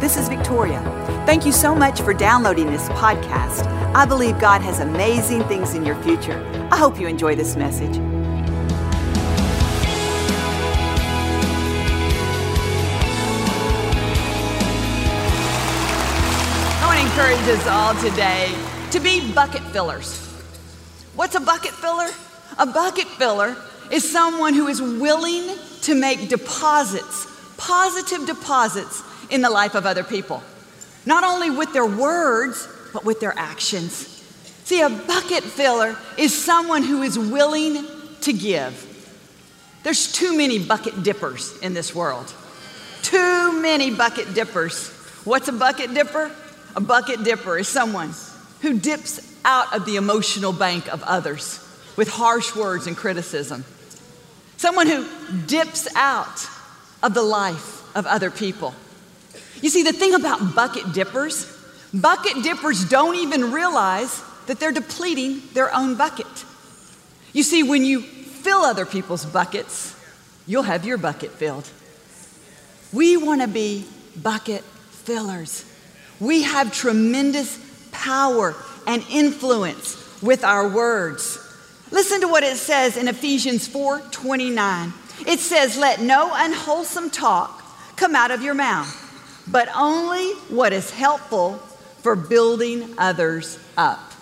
This is Victoria. Thank you so much for downloading this podcast. I believe God has amazing things in your future. I hope you enjoy this message. I want to encourage us all today to be bucket fillers. What's a bucket filler? A bucket filler is someone who is willing to make deposits, positive deposits in the life of other people. Not only with their words, but with their actions. See, a bucket filler is someone who is willing to give. There's too many bucket dippers in this world. Too many bucket dippers. What's a bucket dipper? A bucket dipper is someone who dips out of the emotional bank of others with harsh words and criticism. Someone who dips out of the life of other people. You see, the thing about bucket dippers, bucket dippers don't even realize that they're depleting their own bucket. You see, when you fill other people's buckets, you'll have your bucket filled. We want to be bucket fillers. We have tremendous power and influence with our words. Listen to what it says in Ephesians 4 29. It says, Let no unwholesome talk come out of your mouth, but only what is helpful for building others up,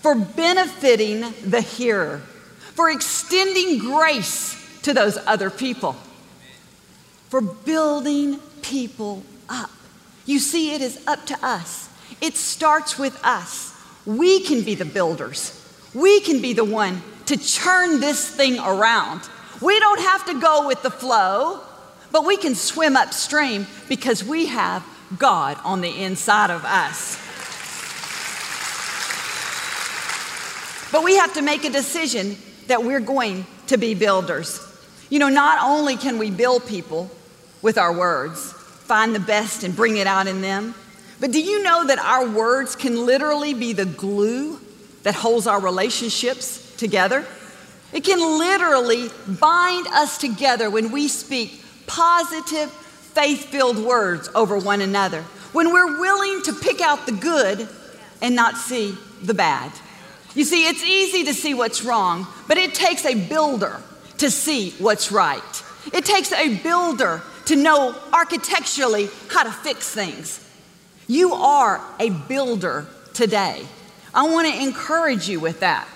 for benefiting the hearer, for extending grace to those other people, for building people up. You see, it is up to us. It starts with us. We can be the builders. We can be the one to churn this thing around. We don't have to go with the flow, but we can swim upstream because we have God on the inside of us. But we have to make a decision that we're going to be builders. You know, not only can we build people with our words, find the best and bring it out in them, but do you know that our words can literally be the glue that holds our relationships together? It can literally bind us together when we speak positive, faith filled words over one another. When we're willing to pick out the good and not see the bad. You see, it's easy to see what's wrong, but it takes a builder to see what's right. It takes a builder to know architecturally how to fix things. You are a builder today. I want to encourage you with that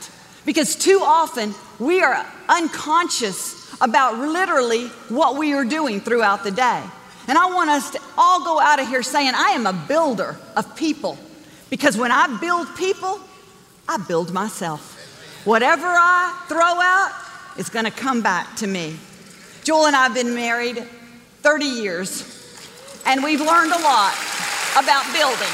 because too often we are unconscious about literally what we are doing throughout the day. And I want us to all go out of here saying, I am a builder of people because when I build people, I build myself. Whatever I throw out, it's going to come back to me. Joel and I have been married 30 years, and we've learned a lot about building.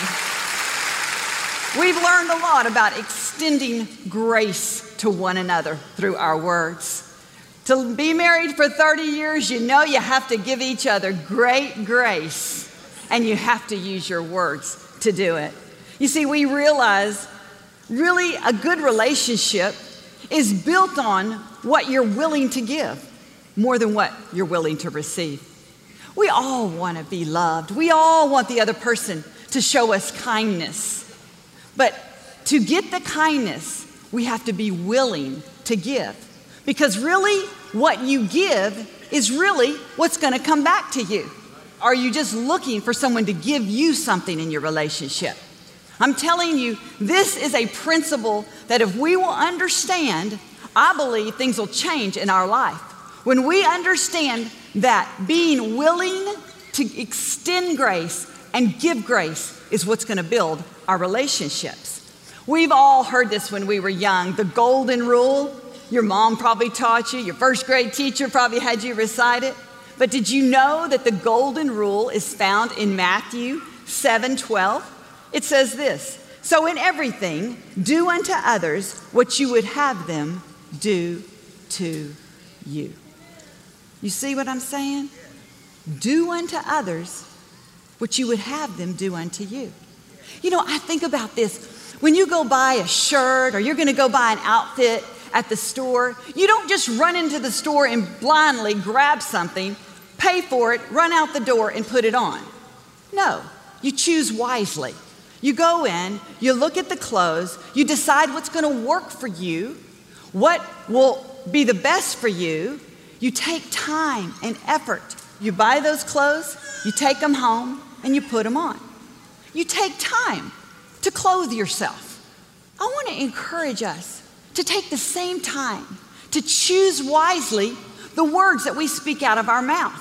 We've learned a lot about extending grace to one another through our words. To be married for 30 years, you know you have to give each other great grace and you have to use your words to do it. You see, we realize really a good relationship is built on what you're willing to give more than what you're willing to receive. We all want to be loved. We all want the other person to show us kindness. But to get the kindness, we have to be willing to give. Because really, what you give is really what's going to come back to you. Are you just looking for someone to give you something in your relationship? I'm telling you, this is a principle that if we will understand, I believe things will change in our life. When we understand that being willing to extend grace and give grace is what's going to build our relationships. We've all heard this when we were young the golden rule. Your mom probably taught you, your first grade teacher probably had you recite it. But did you know that the golden rule is found in Matthew 7 12? It says this So in everything, do unto others what you would have them do to you. You see what I'm saying? Do unto others what you would have them do unto you. You know, I think about this. When you go buy a shirt or you're going to go buy an outfit at the store, you don't just run into the store and blindly grab something, pay for it, run out the door, and put it on. No, you choose wisely. You go in, you look at the clothes, you decide what's going to work for you, what will be the best for you. You take time and effort. You buy those clothes, you take them home, and you put them on. You take time to clothe yourself. I want to encourage us to take the same time to choose wisely the words that we speak out of our mouth.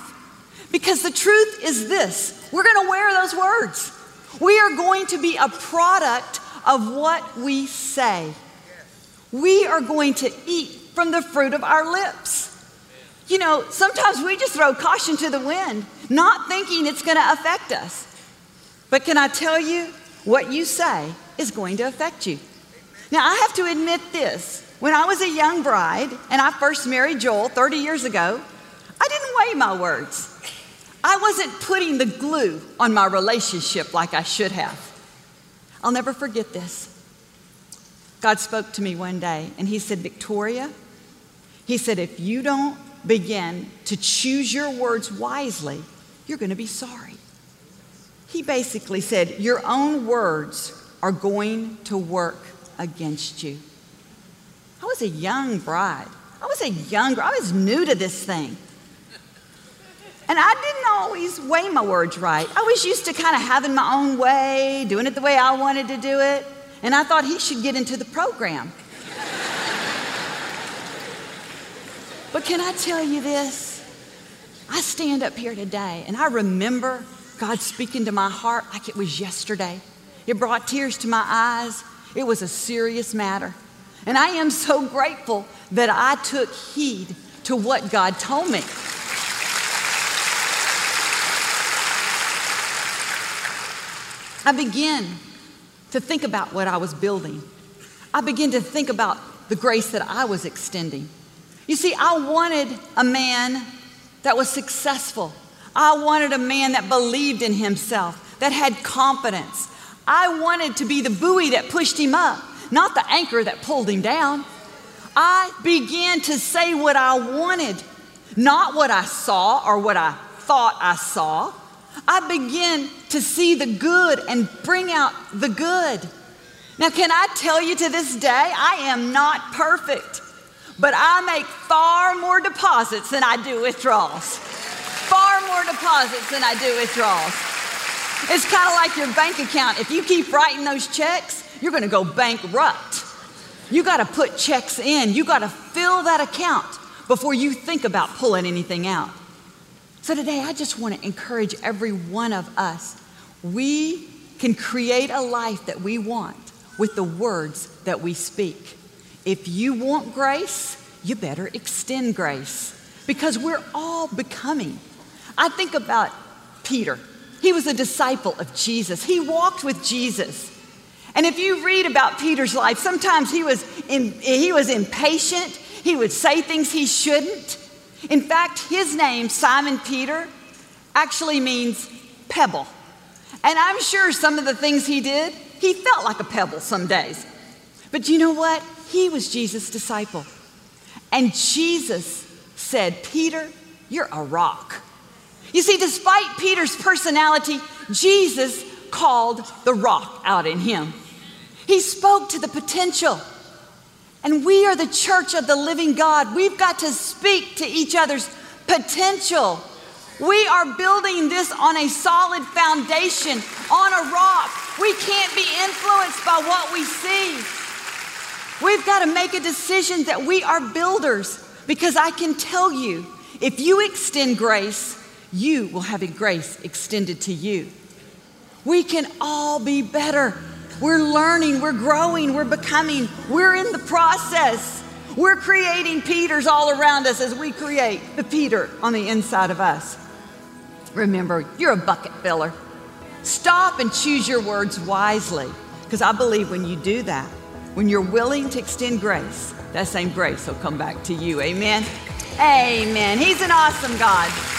Because the truth is this we're going to wear those words. We are going to be a product of what we say. We are going to eat from the fruit of our lips. You know, sometimes we just throw caution to the wind, not thinking it's going to affect us. But can I tell you, what you say is going to affect you. Now, I have to admit this. When I was a young bride and I first married Joel 30 years ago, I didn't weigh my words. I wasn't putting the glue on my relationship like I should have. I'll never forget this. God spoke to me one day and He said, Victoria, He said, if you don't begin to choose your words wisely, you're going to be sorry. He basically said, Your own words are going to work against you. I was a young bride. I was a young, I was new to this thing. And I didn't always weigh my words right. I was used to kind of having my own way, doing it the way I wanted to do it. And I thought he should get into the program. but can I tell you this? I stand up here today and I remember God speaking to my heart like it was yesterday. It brought tears to my eyes. It was a serious matter. And I am so grateful that I took heed to what God told me. I began to think about what I was building. I began to think about the grace that I was extending. You see, I wanted a man that was successful. I wanted a man that believed in himself, that had confidence. I wanted to be the buoy that pushed him up, not the anchor that pulled him down. I began to say what I wanted, not what I saw or what I thought I saw. I began to see the good and bring out the good. Now, can I tell you to this day, I am not perfect, but I make far more deposits than I do withdrawals. Far more deposits than I do withdrawals. It's kind of like your bank account. If you keep writing those checks, you're going to go bankrupt. You got to put checks in, you got to fill that account before you think about pulling anything out. So today, I just want to encourage every one of us. We can create a life that we want with the words that we speak. If you want grace, you better extend grace because we're all becoming. I think about Peter. He was a disciple of Jesus, he walked with Jesus. And if you read about Peter's life, sometimes he was, in, he was impatient, he would say things he shouldn't. In fact, his name, Simon Peter, actually means pebble. And I'm sure some of the things he did, he felt like a pebble some days. But you know what? He was Jesus' disciple. And Jesus said, Peter, you're a rock. You see, despite Peter's personality, Jesus called the rock out in him. He spoke to the potential. And we are the church of the living God. We've got to speak to each other's potential. We are building this on a solid foundation, on a rock. We can't be influenced by what we see. We've got to make a decision that we are builders because I can tell you if you extend grace, you will have a grace extended to you. We can all be better. We're learning, we're growing, we're becoming, we're in the process. We're creating Peters all around us as we create the Peter on the inside of us. Remember, you're a bucket filler. Stop and choose your words wisely because I believe when you do that, when you're willing to extend grace, that same grace will come back to you. Amen. Amen. He's an awesome God.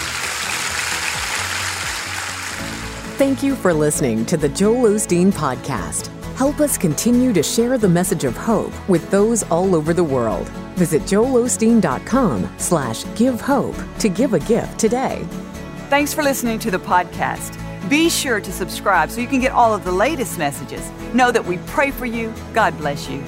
Thank you for listening to the Joel Osteen Podcast. Help us continue to share the message of hope with those all over the world. Visit joelosteen.com slash give hope to give a gift today. Thanks for listening to the podcast. Be sure to subscribe so you can get all of the latest messages. Know that we pray for you. God bless you.